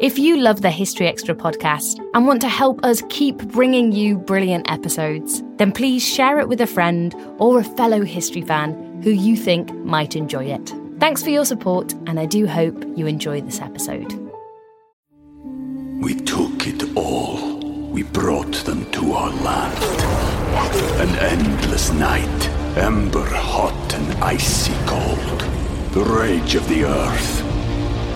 If you love the History Extra podcast and want to help us keep bringing you brilliant episodes, then please share it with a friend or a fellow history fan who you think might enjoy it. Thanks for your support, and I do hope you enjoy this episode. We took it all. We brought them to our land. An endless night, ember hot and icy cold. The rage of the earth.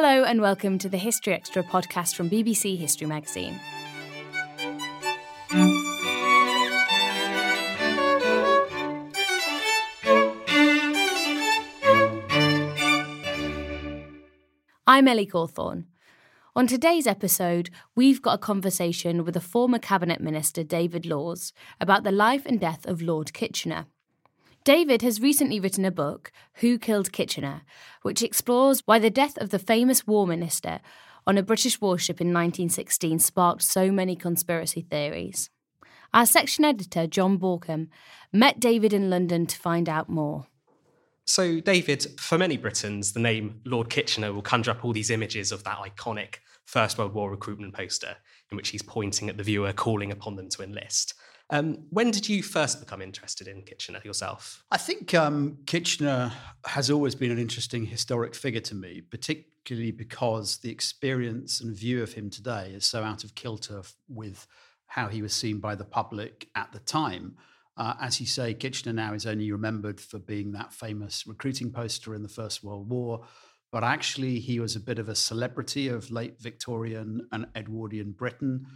Hello, and welcome to the History Extra podcast from BBC History Magazine. I'm Ellie Cawthorne. On today's episode, we've got a conversation with a former Cabinet Minister, David Laws, about the life and death of Lord Kitchener. David has recently written a book, Who Killed Kitchener, which explores why the death of the famous War Minister on a British warship in 1916 sparked so many conspiracy theories. Our section editor, Jon Bauckham, met David in London to find out more. So, David, for many Britons, the name Lord Kitchener will conjure up all these images of that iconic First World War recruitment poster in which he's pointing at the viewer, calling upon them to enlist. Um, when did you first become interested in Kitchener yourself? I think um, Kitchener has always been an interesting historic figure to me, particularly because the experience and view of him today is so out of kilter with how he was seen by the public at the time. Uh, as you say, Kitchener now is only remembered for being that famous recruiting poster in the First World War, but actually he was a bit of a celebrity of late Victorian and Edwardian Britain.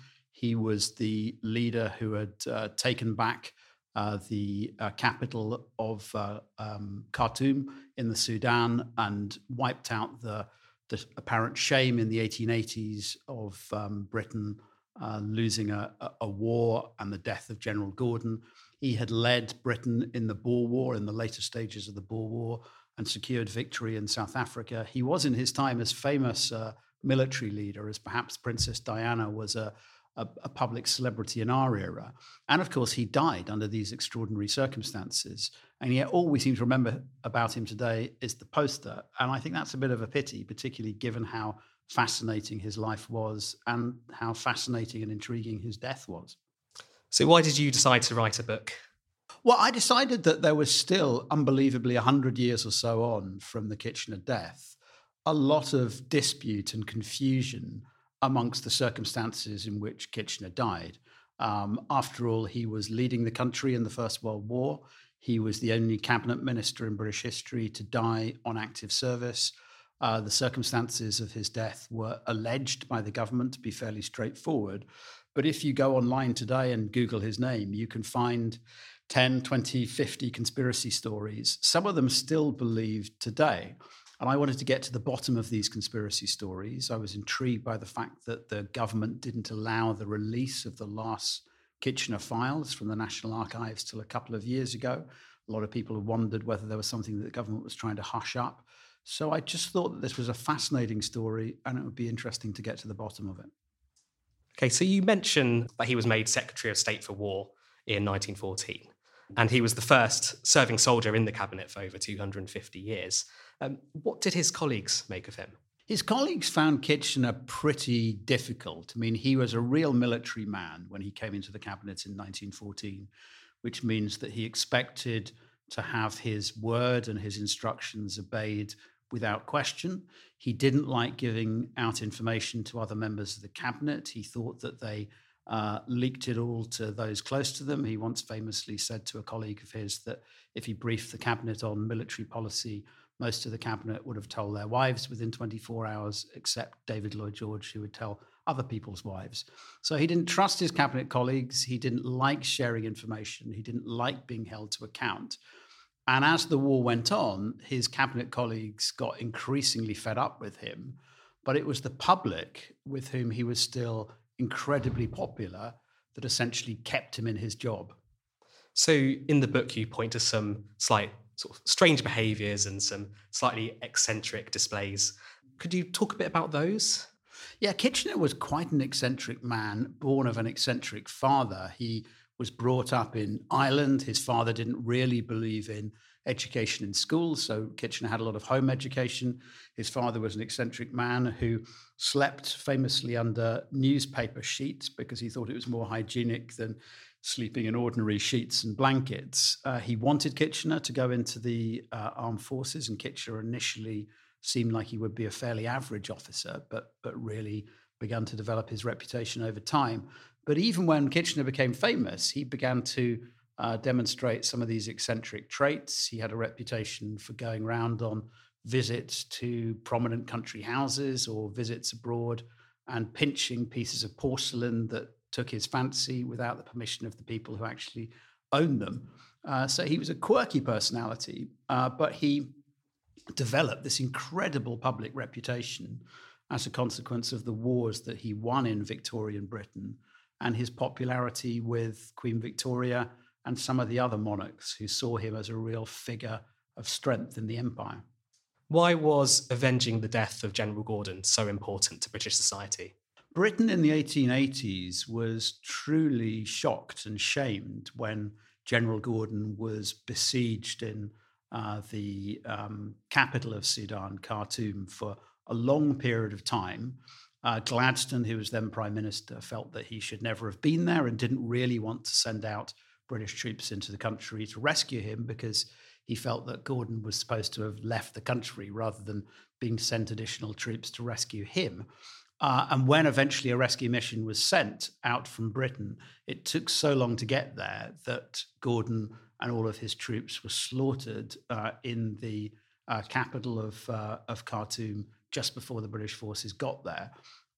He was the leader who had uh, taken back uh, the uh, capital of uh, um, Khartoum in the Sudan and wiped out the, the apparent shame in the 1880s of um, Britain uh, losing a, a, war and the death of General Gordon. He had led Britain in the Boer War, in the later stages of the Boer War, and secured victory in South Africa. He was, in his time, as famous uh, military leader as perhaps Princess Diana was a, a, a, public celebrity in our era. And of course, he died under these extraordinary circumstances. And yet, all we seem to remember about him today is the poster. And I think that's a bit of a pity, particularly given how fascinating his life was and how fascinating and intriguing his death was. So, why did you decide to write a book? Well, I decided that there was still, unbelievably, 100 years or so on from the Kitchener death, a lot of dispute and confusion amongst the circumstances in which Kitchener died. Um, after all, he was leading the country in the First World War. He was the only cabinet minister in British history to die on active service. Uh, the circumstances of his death were alleged by the government to be fairly straightforward. But if you go online today and Google his name, you can find 10, 20, 50 conspiracy stories, some of them still believed today. And I wanted to get to the bottom of these conspiracy stories. I was intrigued by the fact that the government didn't allow the release of the last Kitchener files from the National Archives till a couple of years ago. A lot of people wondered whether there was something that the government was trying to hush up. So I just thought that this was a fascinating story and it would be interesting to get to the bottom of it. Okay, so you mentioned that he was made Secretary of State for War in 1914, and he was the first serving soldier in the cabinet for over 250 years. Um, what did his colleagues make of him? His colleagues found Kitchener pretty difficult. I mean, he was a real military man when he came into the cabinet in 1914, which means that he expected to have his word and his instructions obeyed without question. He didn't like giving out information to other members of the cabinet. He thought that they uh, leaked it all to those close to them. He once famously said to a colleague of his that if he briefed the cabinet on military policy, most of the cabinet would have told their wives within 24 hours, except David Lloyd George, who would tell other people's wives. So he didn't trust his cabinet colleagues. He didn't like sharing information. He didn't like being held to account. And as the war went on, his cabinet colleagues got increasingly fed up with him. But it was the public with whom he was still incredibly popular that essentially kept him in his job. So, in the book, you point to some slight sort of strange behaviors and some slightly eccentric displays. Could you talk a bit about those? Yeah, Kitchener was quite an eccentric man, born of an eccentric father. He was brought up in Ireland. His father didn't really believe in education in schools. so Kitchener had a lot of home education. His father was an eccentric man who slept famously under newspaper sheets because he thought it was more hygienic than sleeping in ordinary sheets and blankets. Uh, he wanted Kitchener to go into the uh, armed forces, and Kitchener initially seemed like he would be a fairly average officer, but but really began to develop his reputation over time. But even when Kitchener became famous, he began to uh, demonstrate some of these eccentric traits. He had a reputation for going around on visits to prominent country houses or visits abroad and pinching pieces of porcelain that took his fancy without the permission of the people who actually owned them. Uh, so he was a quirky personality, uh, but he developed this incredible public reputation as a consequence of the wars that he won in Victorian Britain and his popularity with Queen Victoria and some of the other monarchs who saw him as a real figure of strength in the empire. Why was avenging the death of General Gordon so important to British society? Britain in the 1880s was truly shocked and shamed when General Gordon was besieged in uh, the um, capital of Sudan, Khartoum, for a long period of time. Uh, Gladstone, who was then prime minister, felt that he should never have been there and didn't really want to send out British troops into the country to rescue him because he felt that Gordon was supposed to have left the country rather than being sent additional troops to rescue him. Uh, and when eventually a rescue mission was sent out from Britain, it took so long to get there that Gordon and all of his troops were slaughtered uh, in the uh, capital of, uh, of Khartoum just before the British forces got there,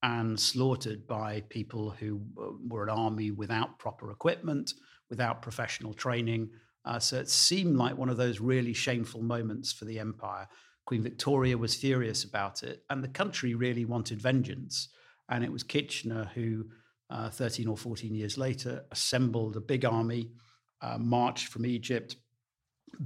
and slaughtered by people who uh, were an army without proper equipment, without professional training. Uh, so it seemed like one of those really shameful moments for the empire. Queen Victoria was furious about it, and the country really wanted vengeance. And it was Kitchener who, uh, 13 or 14 years later, assembled a big army, uh, marched from Egypt,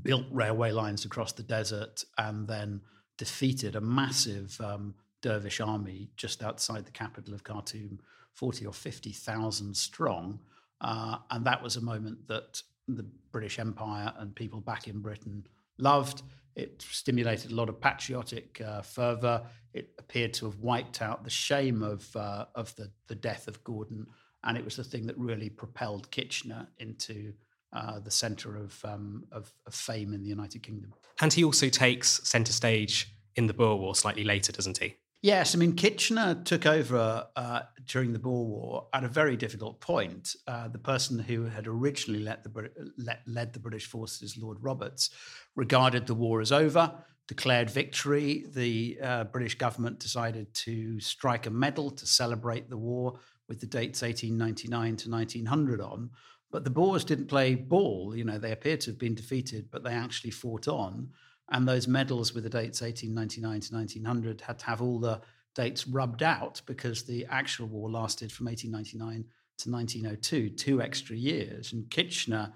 built railway lines across the desert, and then defeated a massive um, dervish army just outside the capital of Khartoum, 40 or 50,000 strong. Uh, and that was a moment that the British Empire and people back in Britain loved. It stimulated a lot of patriotic uh, fervor. It appeared to have wiped out the shame of uh, of the the death of Gordon, and it was the thing that really propelled Kitchener into uh, the centre of, um, of, of fame in the United Kingdom. And he also takes centre stage in the Boer War slightly later, doesn't he? Yes, I mean Kitchener took over uh, during the Boer War at a very difficult point. Uh, the person who had originally led the, led, led the British forces, Lord Roberts, regarded the war as over, declared victory. The uh, British government decided to strike a medal to celebrate the war with the dates 1899 to 1900 on. But the Boers didn't play ball. You know, they appeared to have been defeated, but they actually fought on. And those medals with the dates 1899 to 1900 had to have all the dates rubbed out because the actual war lasted from 1899 to 1902, two extra years. And Kitchener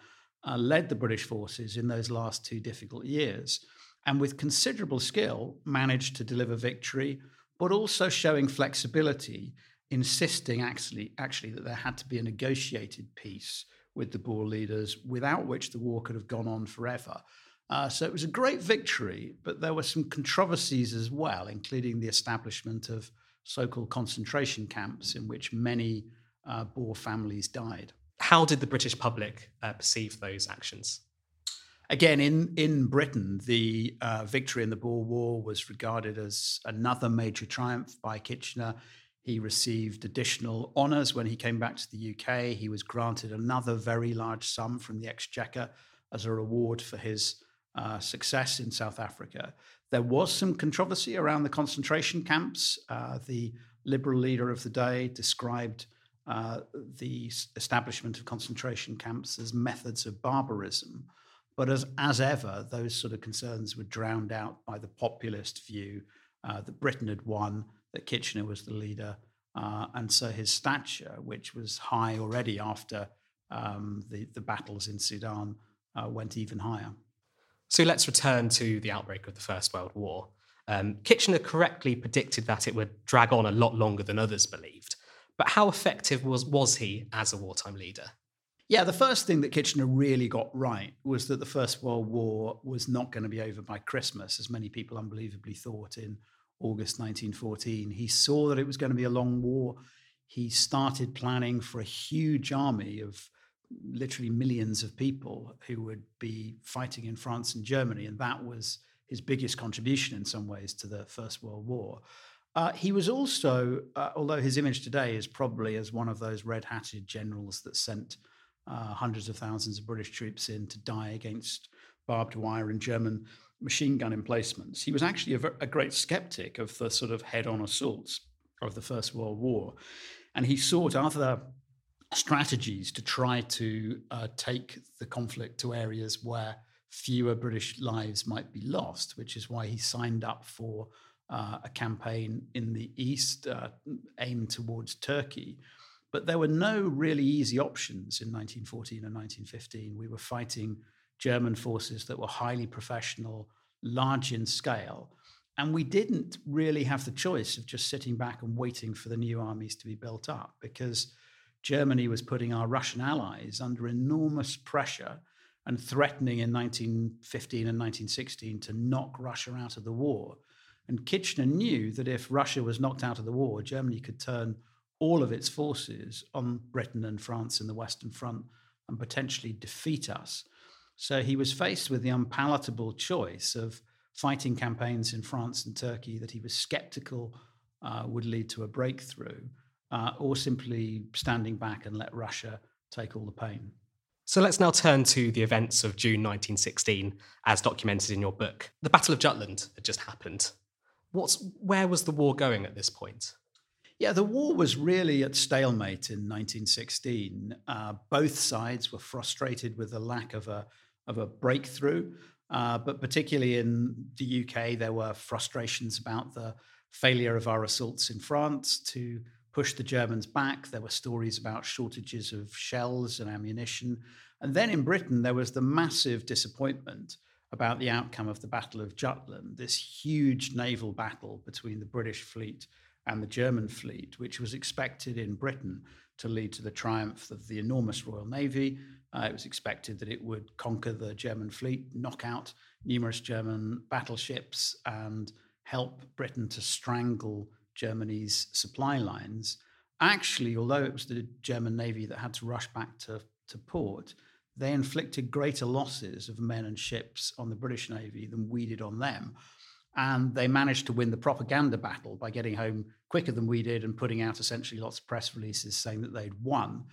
uh, led the British forces in those last two difficult years and with considerable skill managed to deliver victory, but also showing flexibility, insisting actually, actually that there had to be a negotiated peace with the Boer leaders, without which the war could have gone on forever. Uh, so it was a great victory, but there were some controversies as well, including the establishment of so called concentration camps in which many uh, Boer families died. How did the British public uh, perceive those actions? Again, in, in Britain, the uh, victory in the Boer War was regarded as another major triumph by Kitchener. He received additional honours when he came back to the UK. He was granted another very large sum from the Exchequer as a reward for his uh, success in South Africa. There was some controversy around the concentration camps. Uh, the liberal leader of the day described uh, the establishment of concentration camps as methods of barbarism. But as, as ever, those sort of concerns were drowned out by the populist view uh, that Britain had won, that Kitchener was the leader, Uh, and so his stature, which was high already after um, the, the battles in Sudan, uh, went even higher. So let's return to the outbreak of the First World War. Um, Kitchener correctly predicted that it would drag on a lot longer than others believed. But how effective was, was he as a wartime leader? Yeah, the first thing that Kitchener really got right was that the First World War was not going to be over by Christmas, as many people unbelievably thought in August 1914. He saw that it was going to be a long war. He started planning for a huge army of literally millions of people who would be fighting in France and Germany. And that was his biggest contribution in some ways to the First World War. Uh, he was also, uh, although his image today is probably as one of those red hatted generals that sent uh, hundreds of thousands of British troops in to die against barbed wire and German machine gun emplacements. He was actually a, a great skeptic of the sort of head on assaults of the First World War. And he sought other strategies to try to uh, take the conflict to areas where fewer British lives might be lost, which is why he signed up for uh, a campaign in the east uh, aimed towards Turkey. But there were no really easy options in 1914 and 1915. We were fighting German forces that were highly professional, large in scale. And we didn't really have the choice of just sitting back and waiting for the new armies to be built up because Germany was putting our Russian allies under enormous pressure and threatening in 1915 and 1916 to knock Russia out of the war. And Kitchener knew that if Russia was knocked out of the war, Germany could turn all of its forces on Britain and France in the Western Front and potentially defeat us. So he was faced with the unpalatable choice of fighting campaigns in France and Turkey that he was skeptical uh, would lead to a breakthrough, uh, or simply standing back and let Russia take all the pain. So let's now turn to the events of June 1916, as documented in your book. The Battle of Jutland had just happened. What's, where was the war going at this point? Yeah, the war was really at stalemate in 1916. Uh, both sides were frustrated with the lack of a, of a breakthrough, uh, but particularly in the UK, there were frustrations about the failure of our assaults in France to pushed the Germans back. There were stories about shortages of shells and ammunition. And then in Britain, there was the massive disappointment about the outcome of the Battle of Jutland, this huge naval battle between the British fleet and the German fleet, which was expected in Britain to lead to the triumph of the enormous Royal Navy. Uh, it was expected that it would conquer the German fleet, knock out numerous German battleships, and help Britain to strangle Germany's supply lines. Actually, although it was the German Navy that had to rush back to, to port, they inflicted greater losses of men and ships on the British Navy than we did on them. And they managed to win the propaganda battle by getting home quicker than we did and putting out essentially lots of press releases saying that they'd won.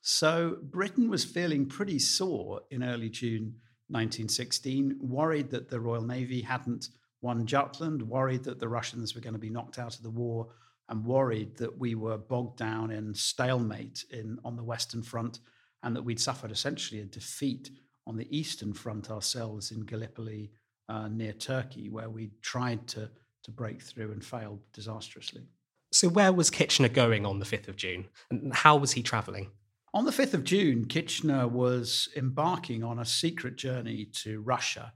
So Britain was feeling pretty sore in early June 1916, worried that the Royal Navy hadn't won Jutland, worried that the Russians were going to be knocked out of the war, and worried that we were bogged down in stalemate in, on the Western Front and that we'd suffered essentially a defeat on the Eastern Front ourselves in Gallipoli uh, near Turkey, where we tried to, to break through and failed disastrously. So, where was Kitchener going on the 5th of June, and how was he travelling? On the 5th of June, Kitchener was embarking on a secret journey to Russia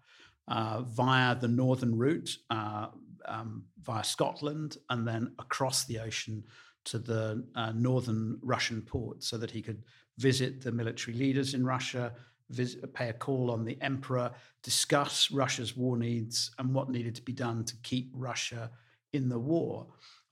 uh, via the northern route, uh, um, via Scotland, and then across the ocean to the uh, northern Russian port so that he could visit the military leaders in Russia, visit, pay a call on the emperor, discuss Russia's war needs and what needed to be done to keep Russia in the war.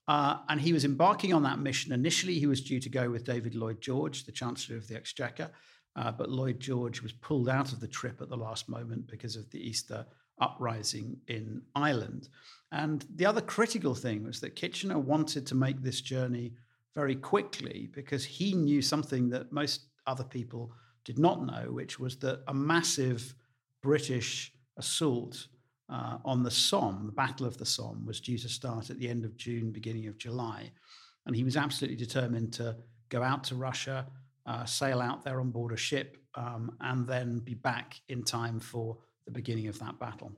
Uh, and he was embarking on that mission. Initially, he was due to go with David Lloyd George, the Chancellor of the Exchequer. Uh, but Lloyd George was pulled out of the trip at the last moment because of the Easter uprising in Ireland. And the other critical thing was that Kitchener wanted to make this journey very quickly because he knew something that most other people did not know, which was that a massive British assault uh, on the Somme, the Battle of the Somme, was due to start at the end of June, beginning of July. And he was absolutely determined to go out to Russia, uh, sail out there on board a ship, um, and then be back in time for the beginning of that battle.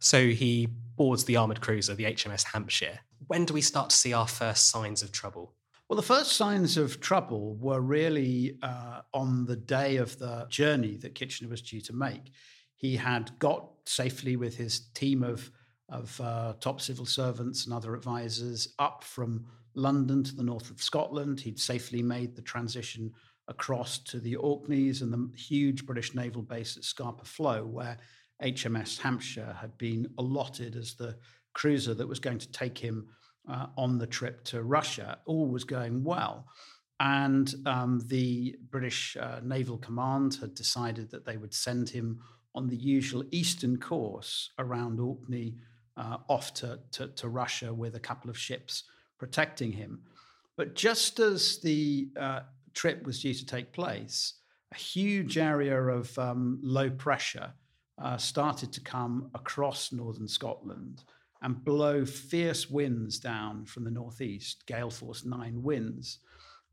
So he boards the armoured cruiser, the HMS Hampshire. When do we start to see our first signs of trouble? Well, the first signs of trouble were really uh, on the day of the journey that Kitchener was due to make. He had got safely with his team of, of uh, top civil servants and other advisors up from London to the north of Scotland. He'd safely made the transition across to the Orkneys and the huge British naval base at Scapa Flow, where HMS Hampshire had been allotted as the cruiser that was going to take him uh, on the trip to Russia. All was going well. And um, the British uh, Naval Command had decided that they would send him on the usual eastern course around Orkney uh, off to, to, to Russia with a couple of ships protecting him. But just as the uh, trip was due to take place, a huge area of um, low pressure uh, started to come across northern Scotland and blow fierce winds down from the northeast, gale force nine winds.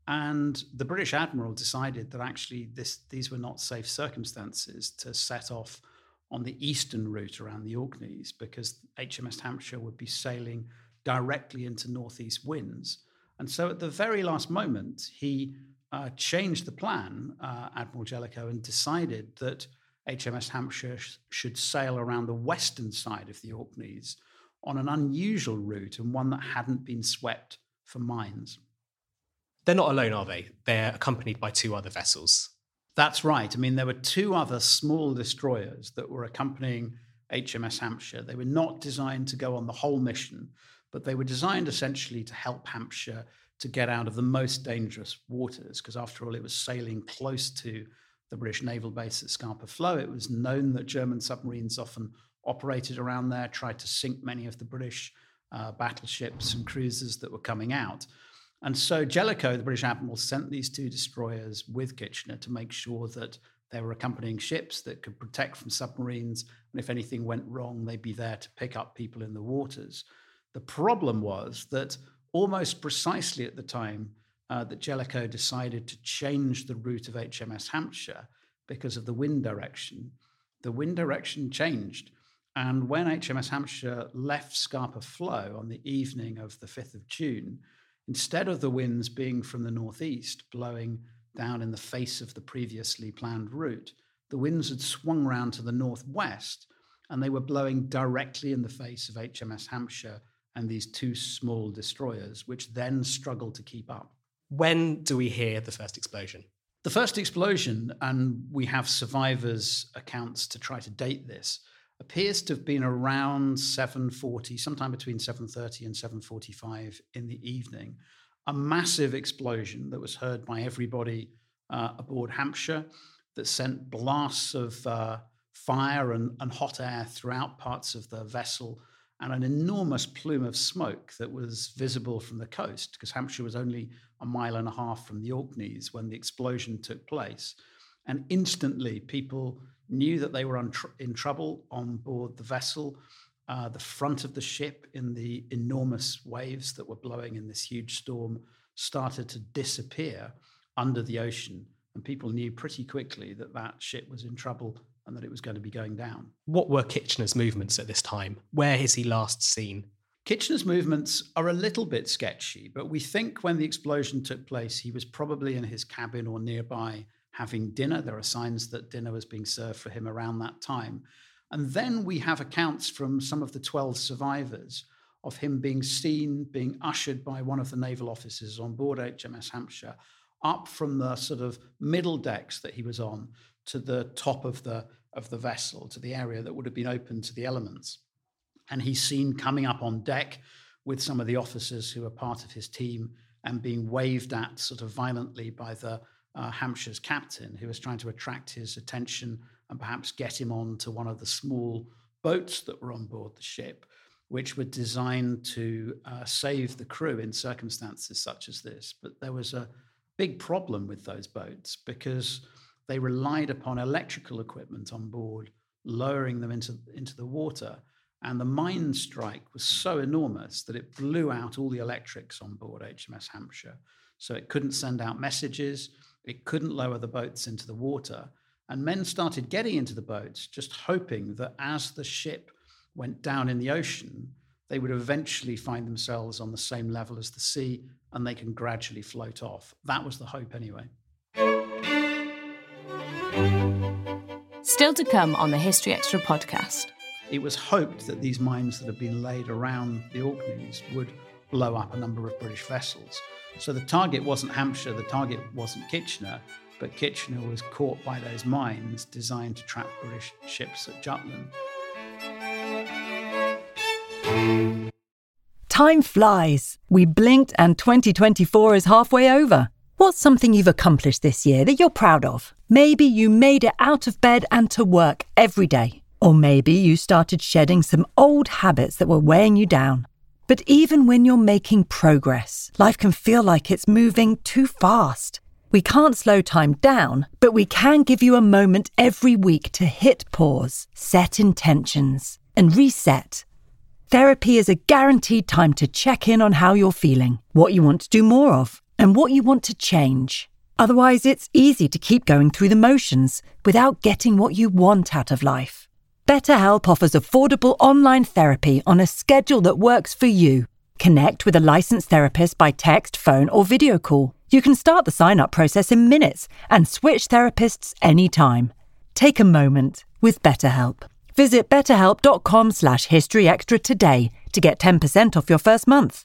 And the British admiral decided that actually this, these were not safe circumstances to set off on the eastern route around the Orkneys because HMS Hampshire would be sailing directly into northeast winds. And so at the very last moment, he uh, changed the plan, uh, Admiral Jellicoe, and decided that HMS Hampshire sh- should sail around the western side of the Orkneys on an unusual route and one that hadn't been swept for mines. They're not alone, are they? They're accompanied by two other vessels. That's right. I mean, there were two other small destroyers that were accompanying HMS Hampshire. They were not designed to go on the whole mission, but they were designed essentially to help Hampshire to get out of the most dangerous waters, because after all, it was sailing close to the British naval base at Scapa Flow. It was known that German submarines often operated around there, tried to sink many of the British uh, battleships and cruisers that were coming out. And so Jellicoe, the British admiral, sent these two destroyers with Kitchener to make sure that they were accompanying ships that could protect from submarines. And if anything went wrong, they'd be there to pick up people in the waters. The problem was that almost precisely at the time uh, that Jellicoe decided to change the route of HMS Hampshire because of the wind direction, the wind direction changed. And when HMS Hampshire left Scapa Flow on the evening of the 5th of June, instead of the winds being from the northeast blowing down in the face of the previously planned route, the winds had swung round to the northwest and they were blowing directly in the face of HMS Hampshire and these two small destroyers, which then struggled to keep up. When do we hear the first explosion? The first explosion, and we have survivors' accounts to try to date this, appears to have been around 7:40, sometime between 7:30 and 7:45 in the evening. A massive explosion that was heard by everybody uh, aboard Hampshire that sent blasts of uh, fire and, and hot air throughout parts of the vessel and an enormous plume of smoke that was visible from the coast because Hampshire was only a mile and a half from the Orkneys when the explosion took place. And instantly, people knew that they were in trouble on board the vessel. Uh, the front of the ship, in the enormous waves that were blowing in this huge storm, started to disappear under the ocean. And people knew pretty quickly that that ship was in trouble and that it was going to be going down. What were Kitchener's movements at this time? Where is he last seen? Kitchener's movements are a little bit sketchy, but we think when the explosion took place, he was probably in his cabin or nearby having dinner. There are signs that dinner was being served for him around that time. And then we have accounts from some of the 12 survivors of him being seen, being ushered by one of the naval officers on board HMS Hampshire up from the sort of middle decks that he was on to the top of the of the vessel, to the area that would have been open to the elements. And he's seen coming up on deck with some of the officers who are part of his team and being waved at sort of violently by the uh, Hampshire's captain, who was trying to attract his attention and perhaps get him on to one of the small boats that were on board the ship, which were designed to uh, save the crew in circumstances such as this. But there was a big problem with those boats because they relied upon electrical equipment on board, lowering them into, into the water. And the mine strike was so enormous that it blew out all the electrics on board HMS Hampshire. So it couldn't send out messages, it couldn't lower the boats into the water. And men started getting into the boats, just hoping that as the ship went down in the ocean, they would eventually find themselves on the same level as the sea and they can gradually float off. That was the hope, anyway. Still to come on the History Extra podcast. It was hoped that these mines that had been laid around the Orkneys would blow up a number of British vessels. So the target wasn't Hampshire, the target wasn't Kitchener, but Kitchener was caught by those mines designed to trap British ships at Jutland. Time flies. We blinked and 2024 is halfway over. What's something you've accomplished this year that you're proud of? Maybe you made it out of bed and to work every day. Or maybe you started shedding some old habits that were weighing you down. But even when you're making progress, life can feel like it's moving too fast. We can't slow time down, but we can give you a moment every week to hit pause, set intentions, and reset Therapy is a guaranteed time to check in on how you're feeling, what you want to do more of, and what you want to change. Otherwise, it's easy to keep going through the motions without getting what you want out of life. BetterHelp offers affordable online therapy on a schedule that works for you. Connect with a licensed therapist by text, phone, or video call. You can start the sign up process in minutes and switch therapists anytime. Take a moment with BetterHelp. Visit betterhelp.com slash historyextra today to get 10% off your first month.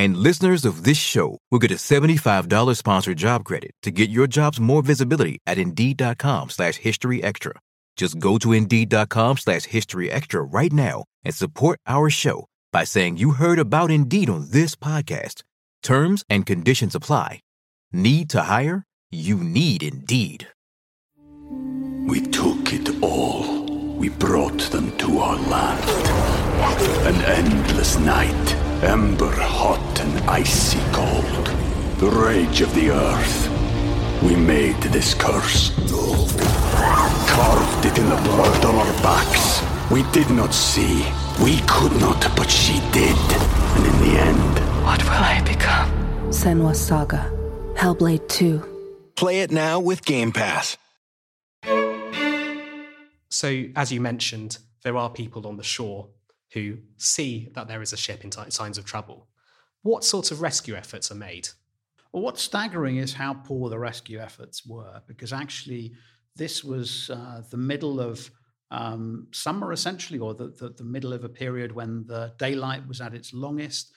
And listeners of this show will get a $75 sponsored job credit to get your jobs more visibility at Indeed.com slash History Extra. Just go to Indeed.com slash History Extra right now and support our show by saying you heard about Indeed on this podcast. Terms and conditions apply. Need to hire? You need Indeed. We took it all. We brought them to our land. An endless night Ember hot and icy cold. The rage of the earth. We made this curse. Carved it in the blood on our backs. We did not see. We could not, but she did. And in the end, what will I become? Senua's Saga. Hellblade 2. Play it now with Game Pass. So, as you mentioned, there are people on the shore who see that there is a ship in t- signs of trouble. What sorts of rescue efforts are made? Well, what's staggering is how poor the rescue efforts were, because actually, this was uh, the middle of um, summer, essentially, or the, the, the, middle of a period when the daylight was at its longest.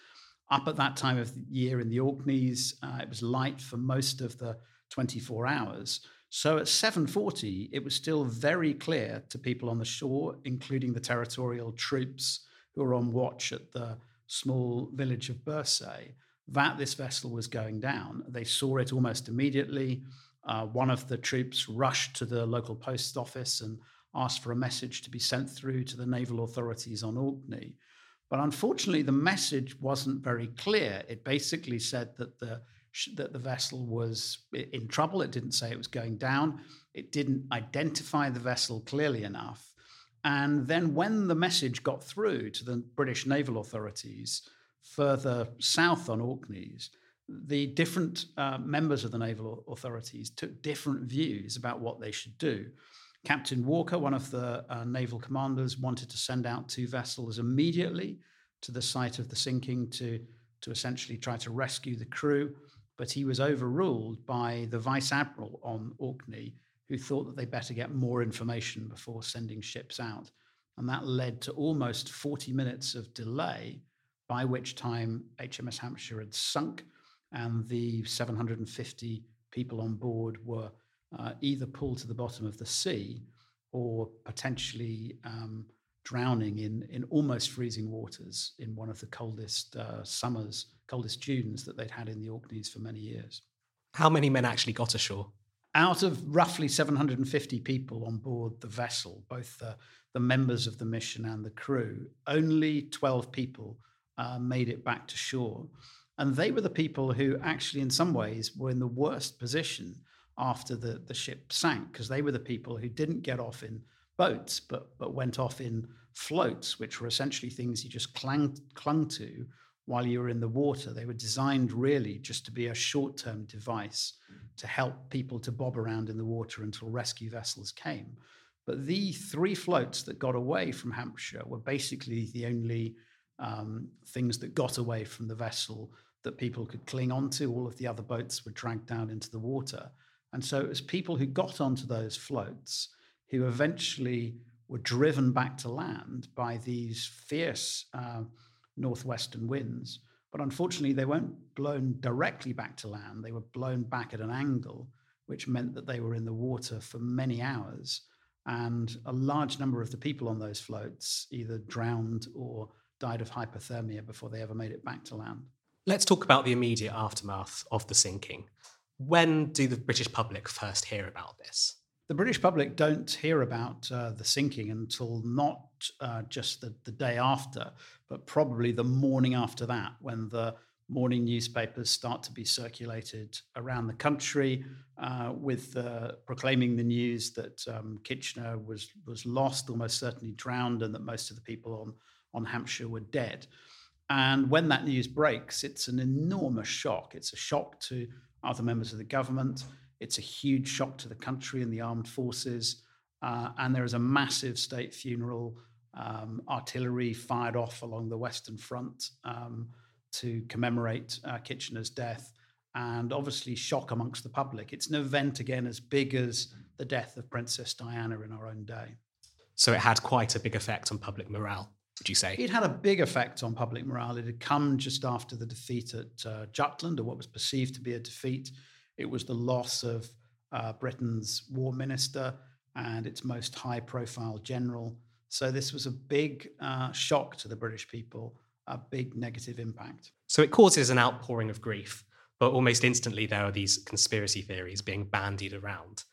Up at that time of year in the Orkneys, uh, it was light for most of the 24 hours. So at 7:40, it was still very clear to people on the shore, including the territorial troops who were on watch at the small village of Birsay, that this vessel was going down. They saw it almost immediately. Uh, one of the troops rushed to the local post office and asked for a message to be sent through to the naval authorities on Orkney. But unfortunately, the message wasn't very clear. It basically said that the that the vessel was in trouble. It didn't say it was going down. It didn't identify the vessel clearly enough. And then, when the message got through to the British naval authorities further south on Orkneys, the different uh, members of the naval authorities took different views about what they should do. Captain Walker, one of the uh, naval commanders, wanted to send out two vessels immediately to the site of the sinking to, to essentially try to rescue the crew but he was overruled by the vice admiral on Orkney, who thought that they better get more information before sending ships out. And that led to almost 40 minutes of delay, by which time HMS Hampshire had sunk and the 750 people on board were uh, either pulled to the bottom of the sea or potentially um, drowning in, in almost freezing waters in one of the coldest uh, summers, coldest Junes that they'd had in the Orkneys for many years. How many men actually got ashore? Out of roughly 750 people on board the vessel, both the, the members of the mission and the crew, only 12 people uh, made it back to shore. And they were the people who actually, in some ways, were in the worst position after the, the ship sank, because they were the people who didn't get off in boats, but, but went off in floats, which were essentially things you just clung, clung to while you were in the water. They were designed really just to be a short term device to help people to bob around in the water until rescue vessels came. But the three floats that got away from Hampshire were basically the only um, things that got away from the vessel that people could cling onto. All of the other boats were dragged down into the water. And so it was people who got onto those floats who eventually were driven back to land by these fierce uh, northwestern winds. But unfortunately, they weren't blown directly back to land. They were blown back at an angle, which meant that they were in the water for many hours. And a large number of the people on those floats either drowned or died of hypothermia before they ever made it back to land. Let's talk about the immediate aftermath of the sinking. When do the British public first hear about this? The British public don't hear about uh, the sinking until not uh, just the, the day after, but probably the morning after that, when the morning newspapers start to be circulated around the country uh, with uh, proclaiming the news that um, Kitchener was was lost, almost certainly drowned, and that most of the people on on Hampshire were dead. And when that news breaks, it's an enormous shock. It's a shock to other members of the government. It's a huge shock to the country and the armed forces. Uh, and there is a massive state funeral, um, artillery fired off along the Western Front um, to commemorate uh, Kitchener's death, and obviously shock amongst the public. It's an event, again, as big as the death of Princess Diana in our own day. So it had quite a big effect on public morale, would you say? It had a big effect on public morale. It had come just after the defeat at uh, Jutland, or what was perceived to be a defeat it was the loss of uh, Britain's war minister and its most high profile general. So this was a big uh, shock to the British people, a big negative impact. So it causes an outpouring of grief, but almost instantly there are these conspiracy theories being bandied around.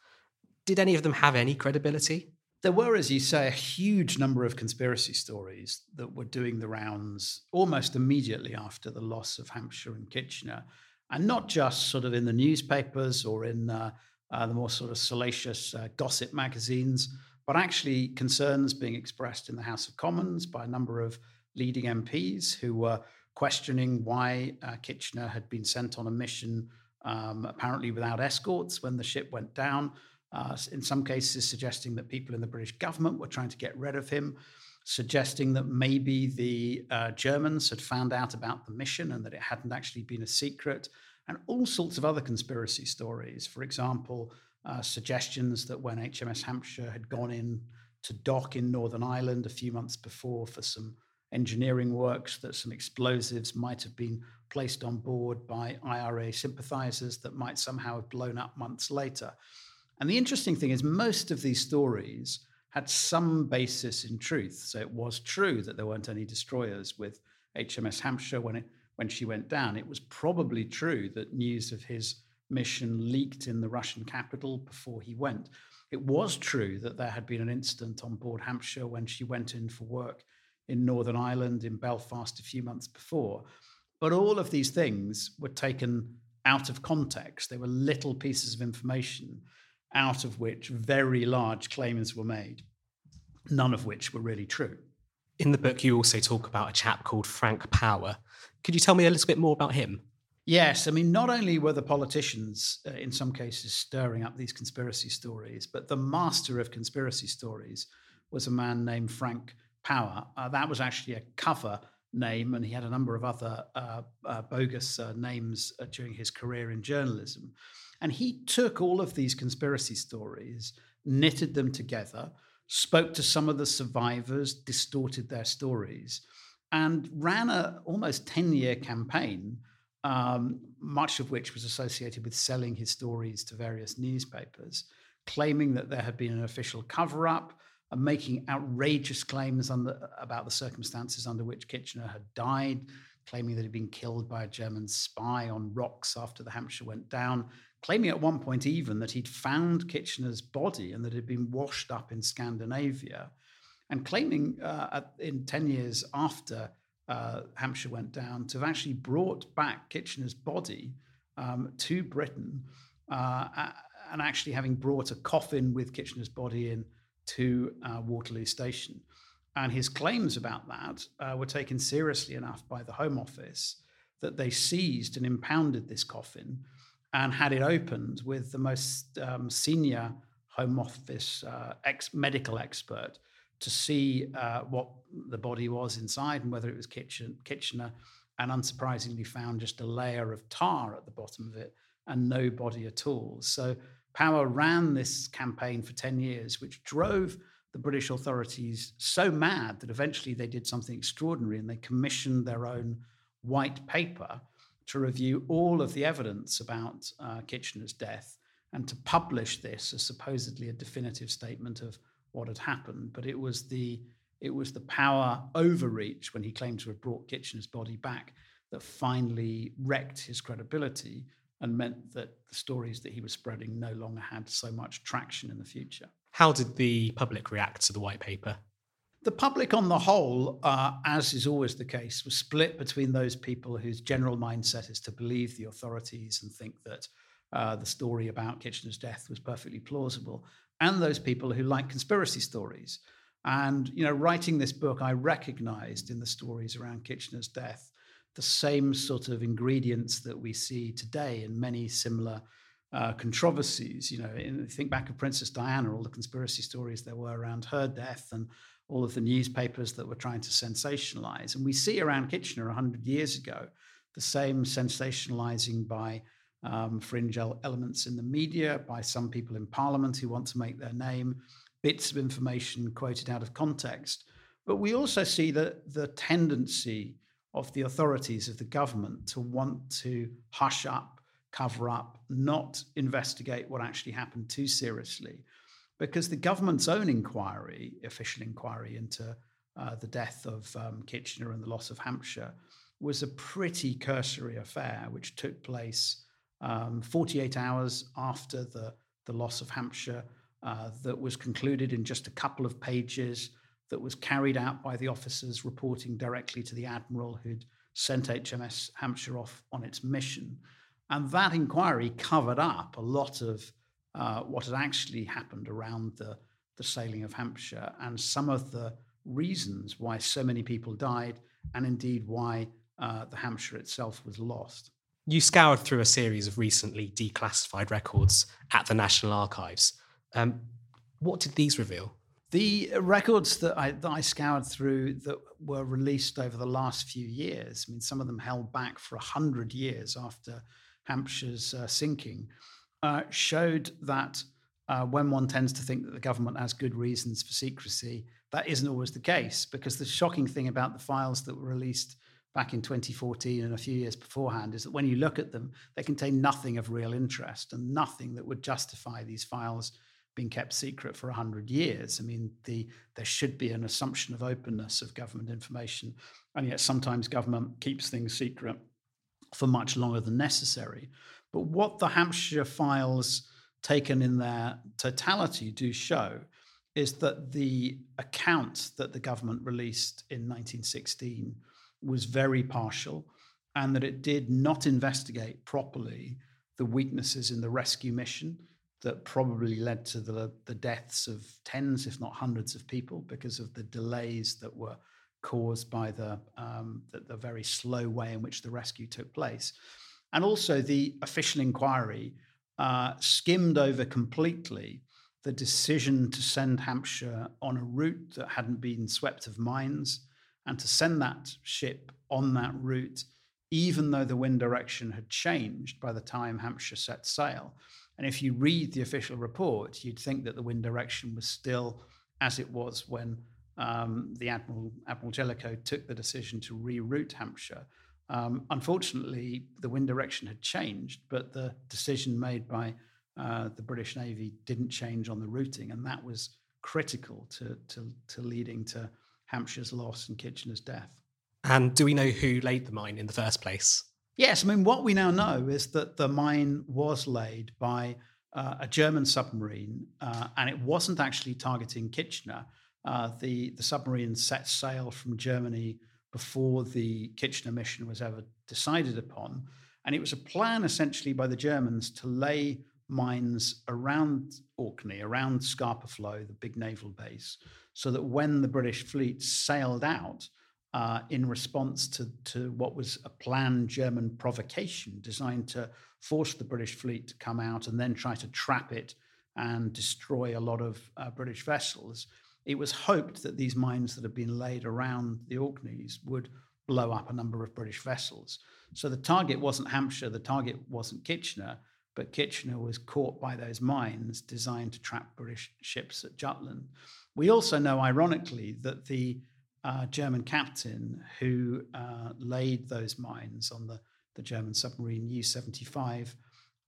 Did any of them have any credibility? There were, as you say, a huge number of conspiracy stories that were doing the rounds almost immediately after the loss of Hampshire and Kitchener and not just sort of in the newspapers or in uh, uh, the more sort of salacious uh, gossip magazines, but actually concerns being expressed in the House of Commons by a number of leading MPs who were questioning why uh, Kitchener had been sent on a mission, um, apparently without escorts, when the ship went down. Uh, in some cases, suggesting that people in the British government were trying to get rid of him suggesting that maybe the uh, Germans had found out about the mission and that it hadn't actually been a secret, and all sorts of other conspiracy stories. For example, uh, suggestions that when HMS Hampshire had gone in to dock in Northern Ireland a few months before for some engineering works, that some explosives might have been placed on board by IRA sympathizers that might somehow have blown up months later. And the interesting thing is, most of these stories had some basis in truth. So it was true that there weren't any destroyers with HMS Hampshire when it when she went down. It was probably true that news of his mission leaked in the Russian capital before he went. It was true that there had been an incident on board Hampshire when she went in for work in Northern Ireland in Belfast a few months before. But all of these things were taken out of context. They were little pieces of information out of which very large claims were made, none of which were really true. In the book, you also talk about a chap called Frank Power. Could you tell me a little bit more about him? Yes, I mean, not only were the politicians, uh, in some cases, stirring up these conspiracy stories, but the master of conspiracy stories was a man named Frank Power. Uh, that was actually a cover name, and he had a number of other uh, uh bogus uh, names uh, during his career in journalism. And he took all of these conspiracy stories, knitted them together, spoke to some of the survivors, distorted their stories, and ran a almost 10 year campaign, um, much of which was associated with selling his stories to various newspapers, claiming that there had been an official cover up. And making outrageous claims about the circumstances under which Kitchener had died, claiming that he'd been killed by a German spy on rocks after the Hampshire went down, claiming at one point even that he'd found Kitchener's body and that it had been washed up in Scandinavia, and claiming uh, in 10 years after uh, Hampshire went down to have actually brought back Kitchener's body um, to Britain. Uh, and actually having brought a coffin with Kitchener's body in to uh, Waterloo Station. And his claims about that uh, were taken seriously enough by the Home Office that they seized and impounded this coffin and had it opened with the most um, senior Home Office uh, ex- medical expert to see uh, what the body was inside and whether it was Kitchen- Kitchener, and unsurprisingly found just a layer of tar at the bottom of it and no body at all. So Power ran this campaign for 10 years, which drove the British authorities so mad that eventually they did something extraordinary and they commissioned their own white paper to review all of the evidence about uh, Kitchener's death and to publish this as supposedly a definitive statement of what had happened. But it was the it was the power overreach when he claimed to have brought Kitchener's body back that finally wrecked his credibility and meant that the stories that he was spreading no longer had so much traction in the future. How did the public react to the white paper? The public, on the whole, uh, as is always the case, was split between those people whose general mindset is to believe the authorities and think that uh, the story about Kitchener's death was perfectly plausible, and those people who like conspiracy stories. And you know, writing this book, I recognized in the stories around Kitchener's death the same sort of ingredients that we see today in many similar uh, controversies. You know, in, think back of Princess Diana, all the conspiracy stories there were around her death, and all of the newspapers that were trying to sensationalize. And we see around Kitchener 100 years ago the same sensationalizing by um, fringe elements in the media, by some people in parliament who want to make their name, bits of information quoted out of context. But we also see that the tendency of the authorities of the government to want to hush up, cover up, not investigate what actually happened too seriously. Because the government's own inquiry, official inquiry into uh, the death of um, Kitchener and the loss of Hampshire, was a pretty cursory affair, which took place um, 48 hours after the, the loss of Hampshire, uh, that was concluded in just a couple of pages, that was carried out by the officers reporting directly to the Admiral who'd sent HMS Hampshire off on its mission. And that inquiry covered up a lot of uh, what had actually happened around the, the sailing of Hampshire and some of the reasons why so many people died, and indeed why uh, the Hampshire itself was lost. You scoured through a series of recently declassified records at the National Archives. Um, what did these reveal? The records that I, that I scoured through that were released over the last few years, I mean, some of them held back for 100 years after Hampshire's uh, sinking, uh, showed that uh, when one tends to think that the government has good reasons for secrecy, that isn't always the case. Because the shocking thing about the files that were released back in 2014 and a few years beforehand is that when you look at them, they contain nothing of real interest and nothing that would justify these files being kept secret for 100 years. I mean, the, there should be an assumption of openness of government information, and yet sometimes government keeps things secret for much longer than necessary. But what the Hampshire files taken in their totality do show is that the account that the government released in 1916 was very partial and that it did not investigate properly the weaknesses in the rescue mission that probably led to the, the deaths of tens, if not hundreds, of people because of the delays that were caused by the, um, the, the, very slow way in which the rescue took place. And also, the official inquiry uh, skimmed over completely the decision to send Hampshire on a route that hadn't been swept of mines and to send that ship on that route, even though the wind direction had changed by the time Hampshire set sail. And if you read the official report, you'd think that the wind direction was still as it was when um, the Admiral, Admiral Jellicoe took the decision to reroute Hampshire. Um, unfortunately, the wind direction had changed, but the decision made by uh, the British Navy didn't change on the routing, and that was critical to, to, to leading to Hampshire's loss and Kitchener's death. And do we know who laid the mine in the first place? Yes, I mean, what we now know is that the mine was laid by uh, a German submarine, uh, and it wasn't actually targeting Kitchener. Uh, the, the submarine set sail from Germany before the Kitchener mission was ever decided upon. And it was a plan essentially by the Germans to lay mines around Orkney, around Scapa Flow, the big naval base, so that when the British fleet sailed out uh, in response to, to what was a planned German provocation designed to force the British fleet to come out and then try to trap it and destroy a lot of uh, British vessels, it was hoped that these mines that had been laid around the Orkneys would blow up a number of British vessels. So the target wasn't Hampshire, the target wasn't Kitchener, but Kitchener was caught by those mines designed to trap British ships at Jutland. We also know, ironically, that the uh, German captain who uh, laid those mines on the, the German submarine U 75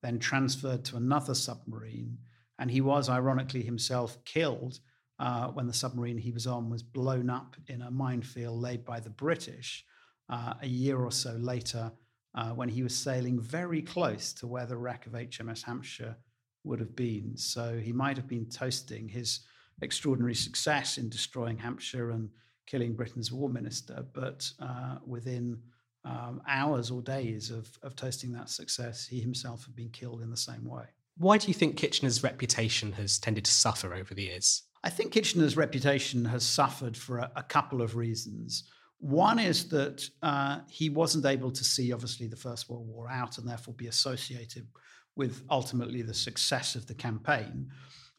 then transferred to another submarine. And he was, ironically, himself killed uh, when the submarine he was on was blown up in a minefield laid by the British uh, a year or so later uh, when he was sailing very close to where the wreck of HMS Hampshire would have been. So he might have been toasting his extraordinary success in destroying Hampshire and killing Britain's war minister, but uh, within um, hours or days of, of toasting that success, he himself had been killed in the same way. Why do you think Kitchener's reputation has tended to suffer over the years? I think Kitchener's reputation has suffered for a, a couple of reasons. One is that uh, he wasn't able to see, obviously, the First World War out and therefore be associated with ultimately the success of the campaign.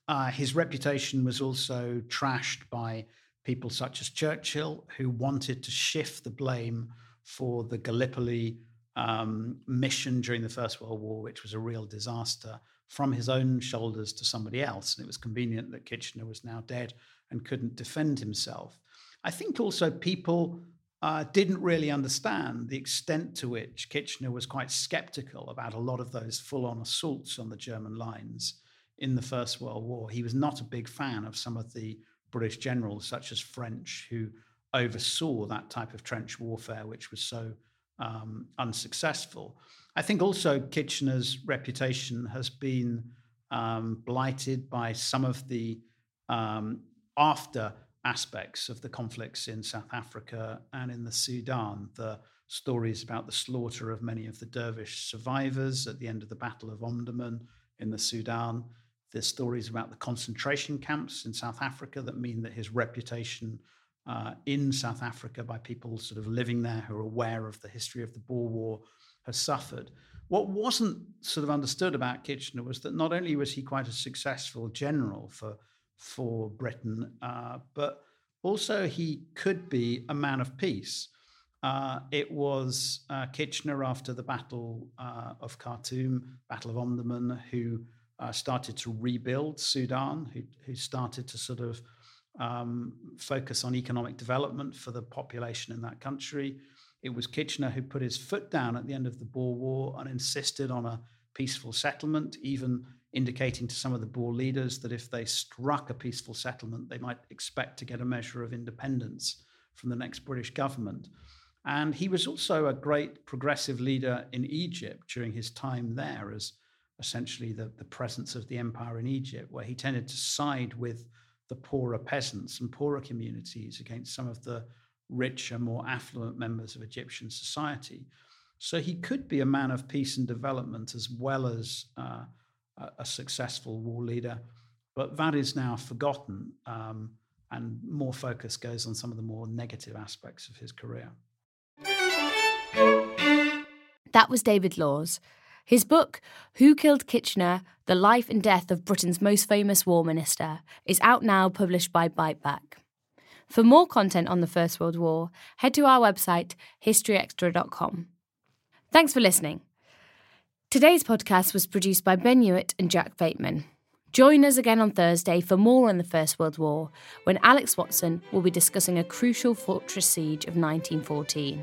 Uh, his reputation was also trashed by people such as Churchill, who wanted to shift the blame for the Gallipoli um, mission during the First World War, which was a real disaster, from his own shoulders to somebody else. And it was convenient that Kitchener was now dead and couldn't defend himself. I think also people uh, didn't really understand the extent to which Kitchener was quite skeptical about a lot of those full on assaults on the German lines in the First World War. He was not a big fan of some of the British generals, such as French, who oversaw that type of trench warfare, which was so um, unsuccessful. I think also Kitchener's reputation has been um, blighted by some of the um, after aspects of the conflicts in South Africa and in the Sudan. The stories about the slaughter of many of the dervish survivors at the end of the Battle of Omdurman in the Sudan. The stories about the concentration camps in South Africa that mean that his reputation uh, in South Africa by people sort of living there who are aware of the history of the Boer War has suffered. What wasn't sort of understood about Kitchener was that not only was he quite a successful general for for Britain, uh, but also he could be a man of peace. Uh, it was uh, Kitchener after the Battle uh, of Khartoum, Battle of Omdurman, who uh, started to rebuild Sudan, who, who started to sort of um, focus on economic development for the population in that country. It was Kitchener who put his foot down at the end of the Boer War and insisted on a peaceful settlement, even indicating to some of the Boer leaders that if they struck a peaceful settlement, they might expect to get a measure of independence from the next British government. And he was also a great progressive leader in Egypt during his time there as essentially the, the presence of the empire in Egypt, where he tended to side with the poorer peasants and poorer communities against some of the richer, more affluent members of Egyptian society. So he could be a man of peace and development as well as uh, a, successful war leader. But that is now forgotten, um, and more focus goes on some of the more negative aspects of his career. That was David Laws. His book, Who Killed Kitchener The Life and Death of Britain's Most Famous War Minister, is out now, published by Biteback. For more content on the First World War, head to our website, historyextra.com. Thanks for listening. Today's podcast was produced by Ben Hewitt and Jack Bateman. Join us again on Thursday for more on the First World War, when Alex Watson will be discussing a crucial fortress siege of 1914.